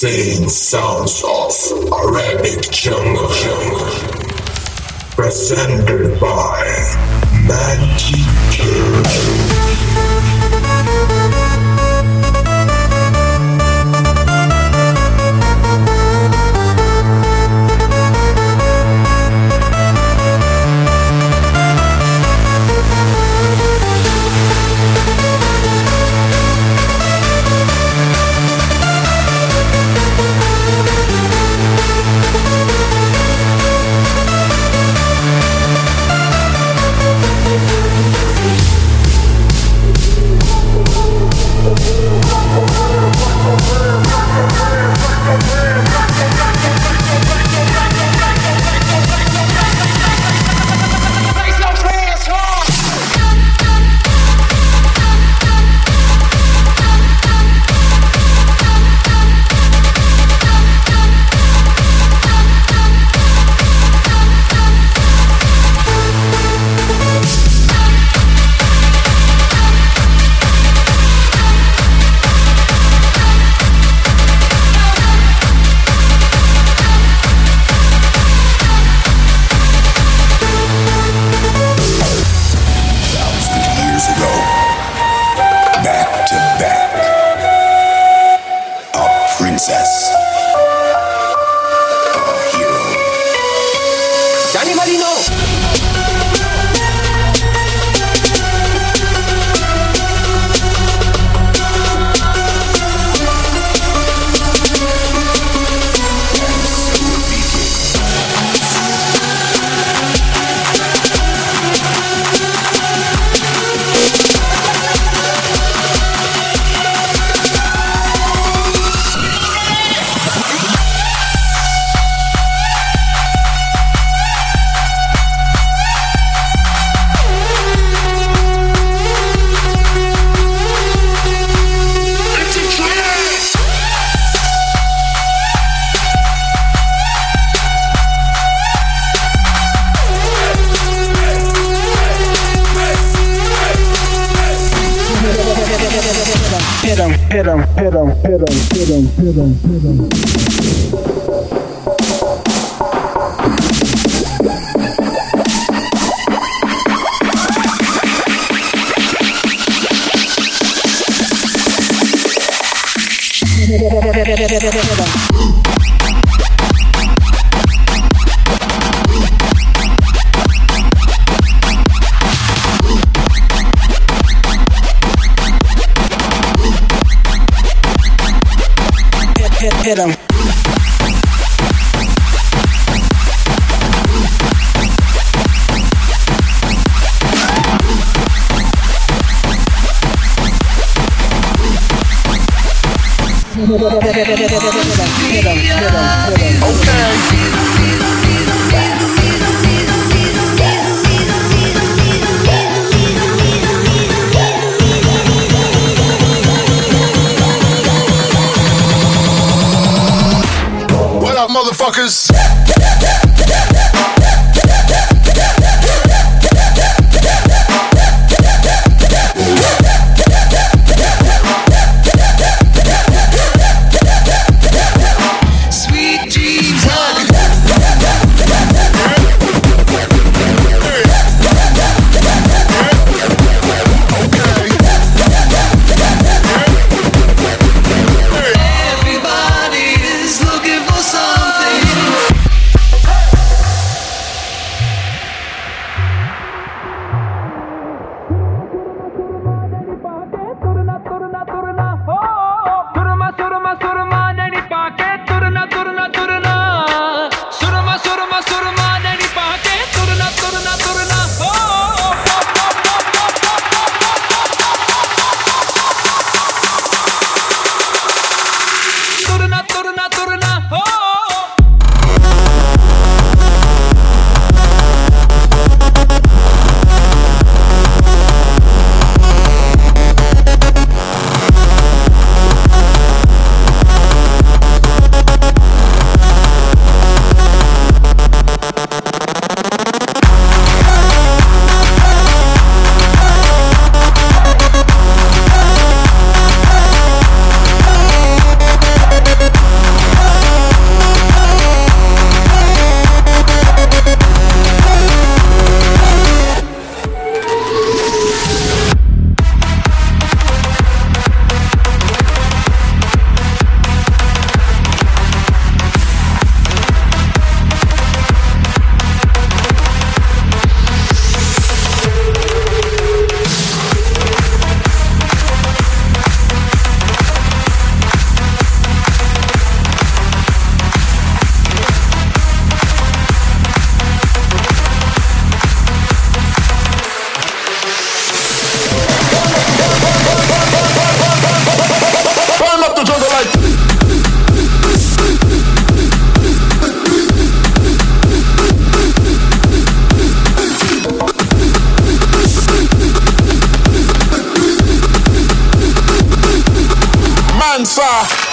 Singing sounds of Arabic jungle, jungle. presented by Magic hit him, hit him, hit him, hit him, hit him, hit him. Hit him, hit him, hit him. hit him. Okay. motherfuckers. Fire.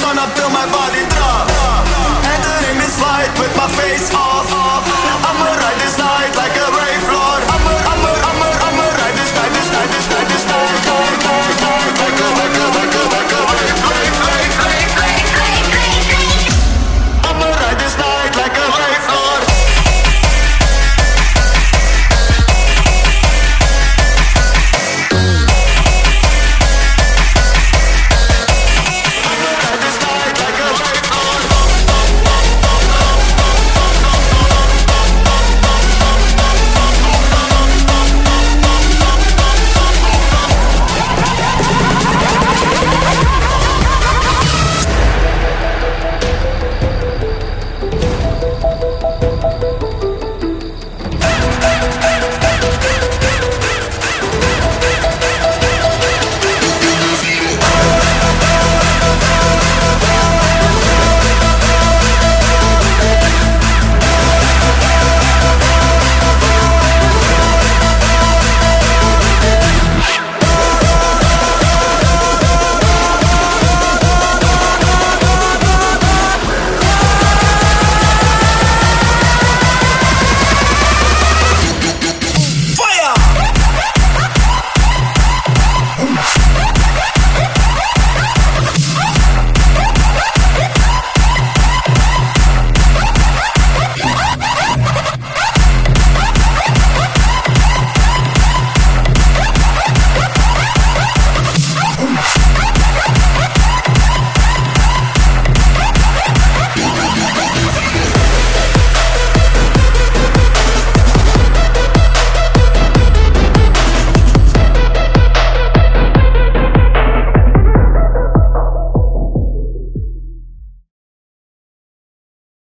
Turn up till my body